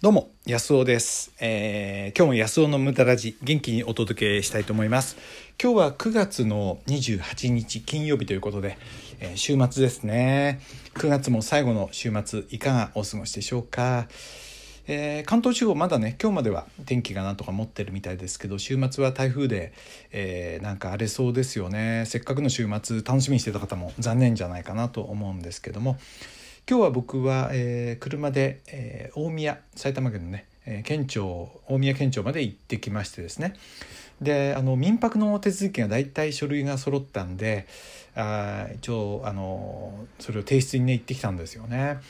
どうも、安尾です。えー今日も安尾の無駄ラジ、元気にお届けしたいと思います。今日は9月の28日金曜日ということで、えー週末ですね。9月も最後の週末、いかがお過ごしでしょうか？えー関東地方まだね今日までは天気がなんとか持ってるみたいですけど週末は台風で、えーなんか荒れそうですよねせっかくの週末楽しみにしてた方も残念じゃないかなと思うんですけども今日は僕は、えー車で、えー大宮埼玉県のね、えー県庁大宮県庁まで行ってきましてですね。であの民泊の手続きが大体書類が揃ったんであ一応あのそれを提出にね行ってきたんですよね、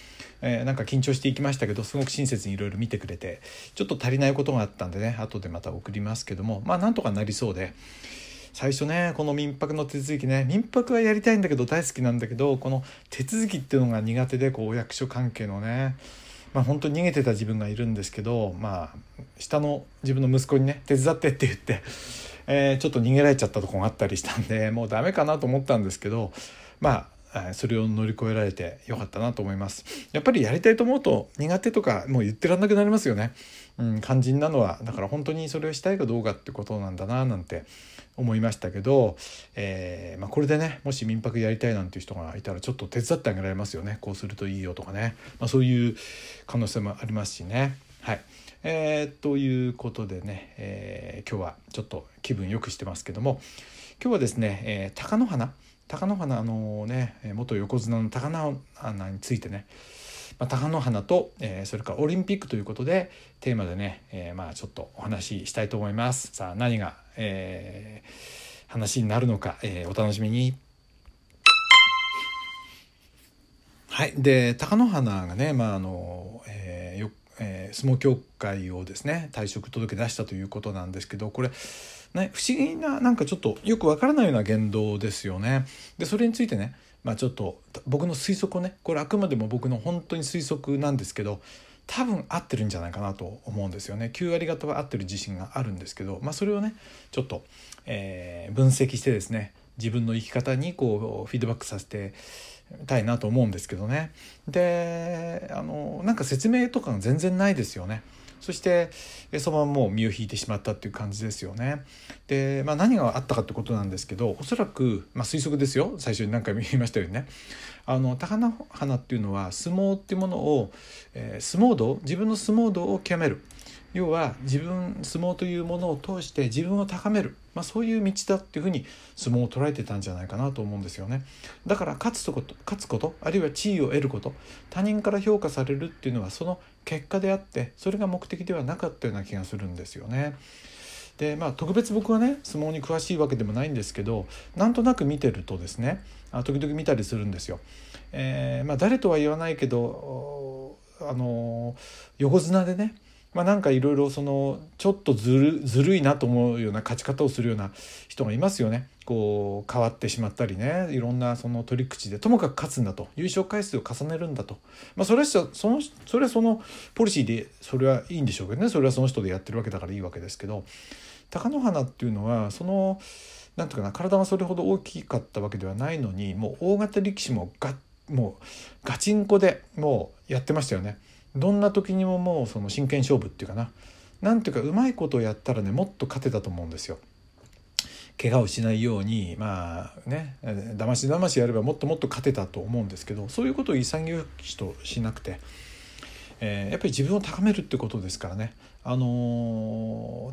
えーなんか緊張していきましたけどすごく親切にいろいろ見てくれてちょっと足りないことがあったんでね後でまた送りますけどもまあなんとかなりそうで最初ねこの民泊の手続きね民泊はやりたいんだけど大好きなんだけどこの手続きっていうのが苦手でこうお役所関係のね。まあ本当に逃げてた自分がいるんですけどまあ下の自分の息子にね手伝ってって言って、えちょっと逃げられちゃったとこがあったりしたんでもうダメかなと思ったんですけどまあそれを乗り越えられてよかったなと思います。やっぱりやりたいと思うと苦手とかもう言ってらんなくなりますよね、うん、肝心なのはだから本当にそれをしたいかどうかってことなんだななんて思いましたけど、えーまあ、これでねもし民泊やりたいなんていう人がいたらちょっと手伝ってあげられますよね。こうするといいよとかね、まあ、そういう可能性もありますしね。はい。えーということでね、えー今日はちょっと気分よくしてますけども。今日はですね、えー、貴乃花。貴乃花のね元横綱の貴乃花についてね。まあ、貴乃花と、えーそれからオリンピックということでテーマでね、えーまあちょっとお話ししたいと思います。さあ何が、えー話になるのか、えーお楽しみに。はい。で貴乃花がねまああの、えーよえー相撲協会をですね退職届出したということなんですけどこれね、不思議ななんかちょっとよくわからないような言動ですよね。でそれについてね、まあ、ちょっと僕の推測をねこれあくまでも僕の本当に推測なんですけど多分合ってるんじゃないかなと思うんですよね9割方は合ってる自信があるんですけど、まあ、それをねちょっと、えー分析してですね自分の生き方にこうフィードバックさせてたいなと思うんですけどねであのなんか説明とかが全然ないですよね。そしてそのままもう身を引いてしまったっていう感じですよね。で、まあ、何があったかってことなんですけどおそらく、まあ、推測ですよ。最初に何回も言いましたようにね。あの高菜花っていうのは相撲っていうものを、えー相撲道自分の相撲道を極める。要は自分相撲というものを通して自分を高める、まあ、そういう道だっていうふうに相撲を捉えてたんじゃないかなと思うんですよねだから勝つこと勝つことあるいは地位を得ること他人から評価されるっていうのはその結果であってそれが目的ではなかったような気がするんですよね。でまあ特別僕はね相撲に詳しいわけでもないんですけどなんとなく見てるとですねあ時々見たりするんですよ。えーまあ、誰とは言わないけどあの横綱でねまあ、なんかいろいろそのちょっとずるずるいなと思うような勝ち方をするような人がいますよね。こう変わってしまったりね。いろんなその取り口で。ともかく勝つんだと。優勝回数を重ねるんだと、まあ、それはそのそれはそのポリシーでそれはいいんでしょうけどね。それはその人でやってるわけだからいいわけですけど。貴乃花っていうのはそのなんていうかな体がそれほど大きかったわけではないのにもう大型力士もがもうガチンコでもうやってましたよね。どんな時にももうその真剣勝負っていうかな。なんていうかうまいことをやったらねもっと勝てたと思うんですよ。怪我をしないようにまあねだましだましやればもっともっと勝てたと思うんですけどそういうことを潔くしとしなくて、えーやっぱり自分を高めるってことですからね。あの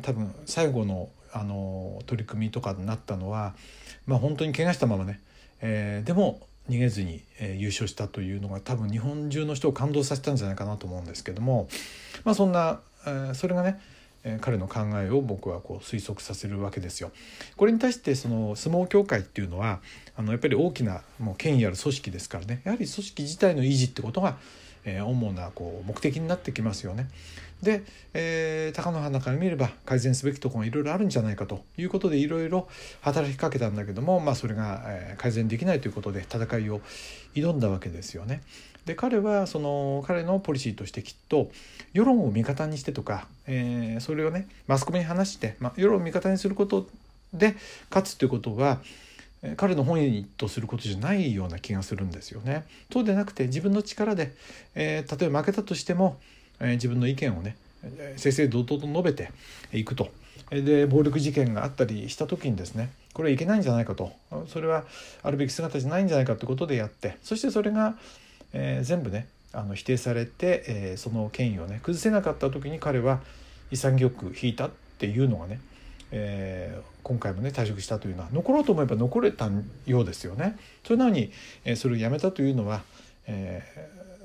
ー多分最後の、あのー取り組みとかになったのはまあ本当に怪我したままね、えーでも逃げずに、えー優勝したというのが多分日本中の人を感動させたんじゃないかなと思うんですけどもまあそんな、えーそれがねえー彼の考えを僕はこう推測させるわけですよ。これに対してその相撲協会っていうのはあのやっぱり大きなもう権威ある組織ですからねやはり組織自体の維持ってことが、えー主なこう目的になってきますよね。で、えー、貴乃花から見れば改善すべきところがいろいろあるんじゃないかということでいろいろ働きかけたんだけども、まあ、それが、え改善できないということで戦いを挑んだわけですよね。で彼はその彼のポリシーとしてきっと世論を味方にしてとか、えーそれをねマスコミに話して、まあ、世論を味方にすることで勝つということは彼の本意とすることじゃないような気がするんですよね。そうでなくて自分の力で、えー例えば負けたとしてもえ、自分の意見をね正々堂々と述べていくと。で暴力事件があったりした時にですねこれはいけないんじゃないかとそれはあるべき姿じゃないんじゃないかってことでやってそしてそれが、えー、全部ねあの否定されて、えー、その権威をね崩せなかった時に彼は潔く引いたっていうのがね、えー、今回もね退職したというのは残ろうと思えば残れたようですよね。それなのに、え、それをやめたというのは、え、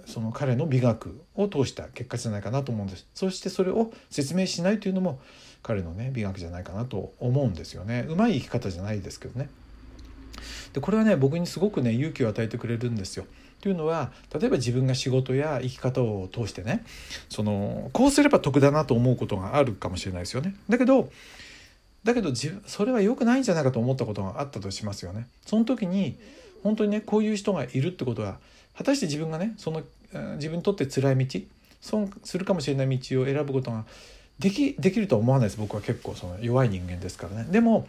その彼の美学を通した結果じゃないかなと思うんです。そしてそれを説明しないというのも彼のね美学じゃないかなと思うんですよね。うまい生き方じゃないですけどね。でこれはね僕にすごくね勇気を与えてくれるんですよ。というのは例えば自分が仕事や生き方を通してねそのこうすれば得だなと思うことがあるかもしれないですよね。だけどだけどそれは良くないんじゃないかと思ったことがあったとしますよね。その時に本当にねこういう人がいるってことは果たして自分がねその自分にとって辛い道損するかもしれない道を選ぶことができできるとは思わないです僕は結構その弱い人間ですからね。でも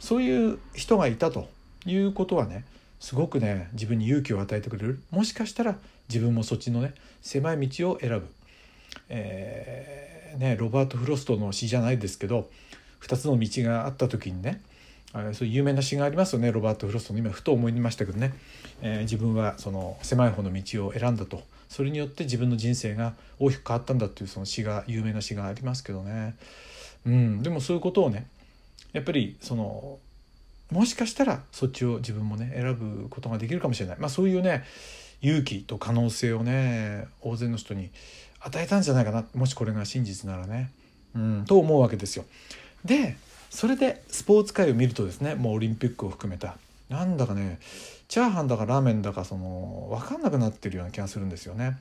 そういう人がいたということはねすごくね自分に勇気を与えてくれるもしかしたら自分もそっちのね狭い道を選ぶ、えー、ね、ロバート・フロストの詩じゃないですけど2つの道があった時にねそういう有名な詩がありますよね。ロバート・フロストの今ふと思いましたけどね、えー、自分はその狭い方の道を選んだと。それによって自分の人生が大きく変わったんだというその詩が有名な詩がありますけどね、うん、でもそういうことをねやっぱりそのもしかしたらそっちを自分もね選ぶことができるかもしれない、まあ、そういうね勇気と可能性をね大勢の人に与えたんじゃないかな。もしこれが真実ならね、うん、と思うわけですよ。でそれでスポーツ界を見るとですねもうオリンピックを含めた。なんだかねチャーハンだかラーメンだかその分かんなくなってるような気がするんですよね。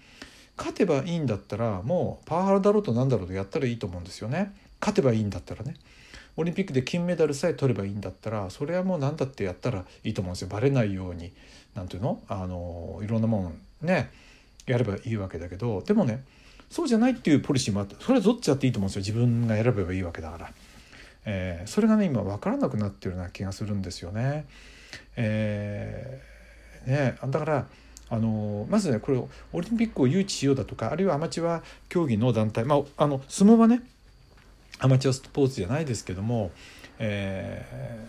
勝てばいいんだったらもうパワハラだろうと何だろうとやったらいいと思うんですよね。勝てばいいんだったらね。オリンピックで金メダルさえ取ればいいんだったらそれはもう何だってやったらいいと思うんですよ。バレないように。何ていうの？あのいろんなもんねやればいいわけだけど。でもねそうじゃないっていうポリシーもあってそれはどっちだっていいと思うんですよ。自分が選べばいいわけだから、えー、それがね今分からなくなってるような気がするんですよね。えー、ねだからあのまずねこれオリンピックを誘致しようだとかあるいはアマチュア競技の団体まああの相撲はねアマチュアスポーツじゃないですけども、え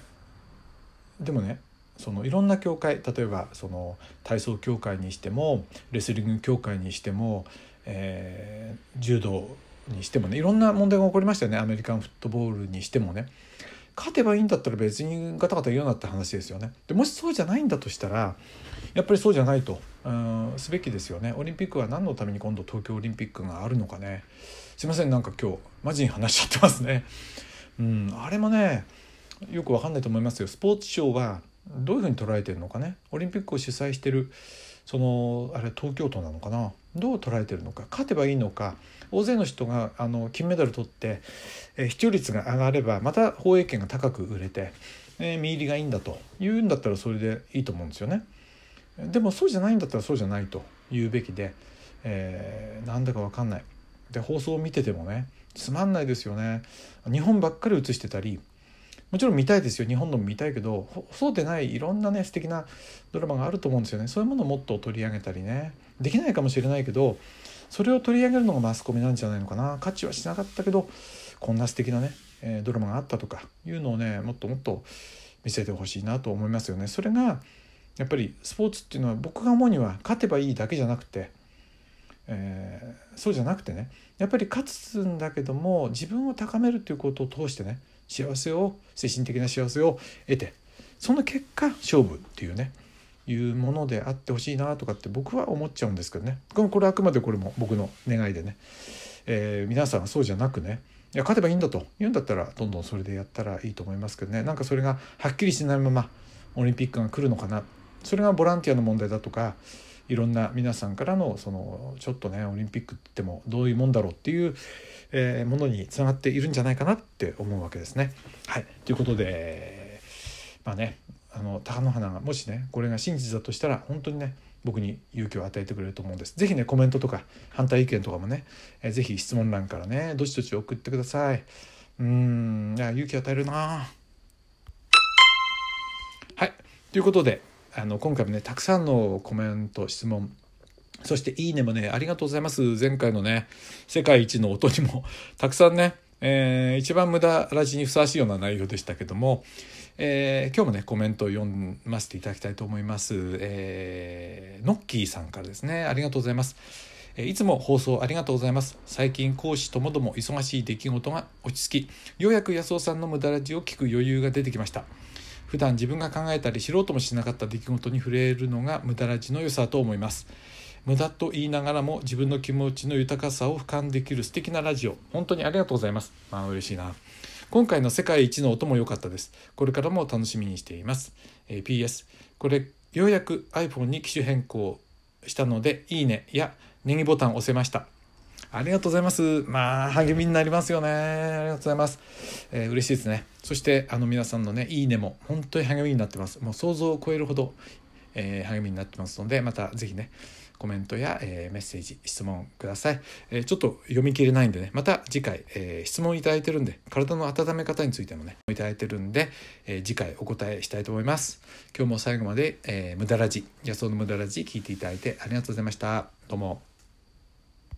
ー、でもねそのいろんな協会例えばその体操協会にしてもレスリング協会にしても、えー、柔道にしてもねいろんな問題が起こりましたよねアメリカンフットボールにしてもね。勝てばいいんだったら別にガタガタ言うなって話ですよね。でもしそうじゃないんだとしたらやっぱりそうじゃないとうんすべきですよね。オリンピックは何のために今度東京オリンピックがあるのかね。すいませんなんか今日マジに話しちゃってますね。うん、あれもねよくわかんないと思いますよ。スポーツ庁はどういうふうに捉えてるのかね。オリンピックを主催してるそのあれ東京都なのかなどう捉えてるのか勝てばいいのか大勢の人があの金メダル取って、え、視聴率が上がればまた放映権が高く売れて、えー、見入りがいいんだというんだったらそれでいいと思うんですよね。でもそうじゃないんだったらそうじゃないと言うべきで、えー、なんだか分かんないで放送を見ててもねつまんないですよね日本ばっかり映してたりもちろん見たいですよ。日本のも見たいけどそうでないいろんなね素敵なドラマがあると思うんですよね。そういうものをもっと取り上げたりね。できないかもしれないけどそれを取り上げるのがマスコミなんじゃないのかな。価値はしなかったけどこんな素敵なね、え、ドラマがあったとかいうのをねもっともっと見せてほしいなと思いますよね。それがやっぱりスポーツっていうのは僕が思うには勝てばいいだけじゃなくてえー、そうじゃなくてね。やっぱり勝つんだけども自分を高めるということを通してね幸せを精神的な幸せを得てその結果勝負っていうねいうものであってほしいなとかって僕は思っちゃうんですけどね。これあくまでこれも僕の願いでね、えー、皆さんはそうじゃなくねいや勝てばいいんだと。言うんだったらどんどんそれでやったらいいと思いますけどね。なんかそれがはっきりしないままオリンピックが来るのかな。それがボランティアの問題だとかいろんな皆さんからのそのちょっとねオリンピックってもどういうもんだろうっていう、えー、ものにつながっているんじゃないかなって思うわけですね。はいということでまあねあの貴乃花がもしねこれが真実だとしたら本当にね僕に勇気を与えてくれると思うんです。ぜひねコメントとか反対意見とかもね、えー、ぜひ質問欄からねどしどし送ってください。うんいや勇気与えるなはいということであの今回もねたくさんのコメント質問そしていいねもねありがとうございます前回のね世界一の音にも たくさんね、えー、一番無駄ラジにふさわしいような内容でしたけども、えー、今日もねコメントを読ませていただきたいと思います、えー、ノッキーさんからですねありがとうございますいつも放送ありがとうございます。最近講師ともども忙しい出来事が落ち着き、ようやく安尾さんの無駄ラジを聞く余裕が出てきました。普段自分が考えたり知ろうともしなかった出来事に触れるのが無駄ラジの良さだと思います。無駄と言いながらも自分の気持ちの豊かさを俯瞰できる素敵なラジオ。本当にありがとうございます。まあ嬉しいな。今回の世界一の音も良かったです。これからも楽しみにしています。えー、PS、これようやく iPhone に機種変更したので、いいねやネギボタン押せました。ありがとうございます。まあ、励みになりますよね。ありがとうございます。えー、嬉しいですね。そして、あの皆さんのね、いいねも本当に励みになってます。もう想像を超えるほど、えー、励みになってますので、また是非ね、コメントや、えー、メッセージ質問ください、えー、ちょっと読み切れないんでねまた次回、えー、質問いただいてるんで体の温め方についてもねいただいてるんで、え次回お答えしたいと思います今日も最後まで、え無駄ラジ野草の無駄ラジ聞いていただいてありがとうございましたどうも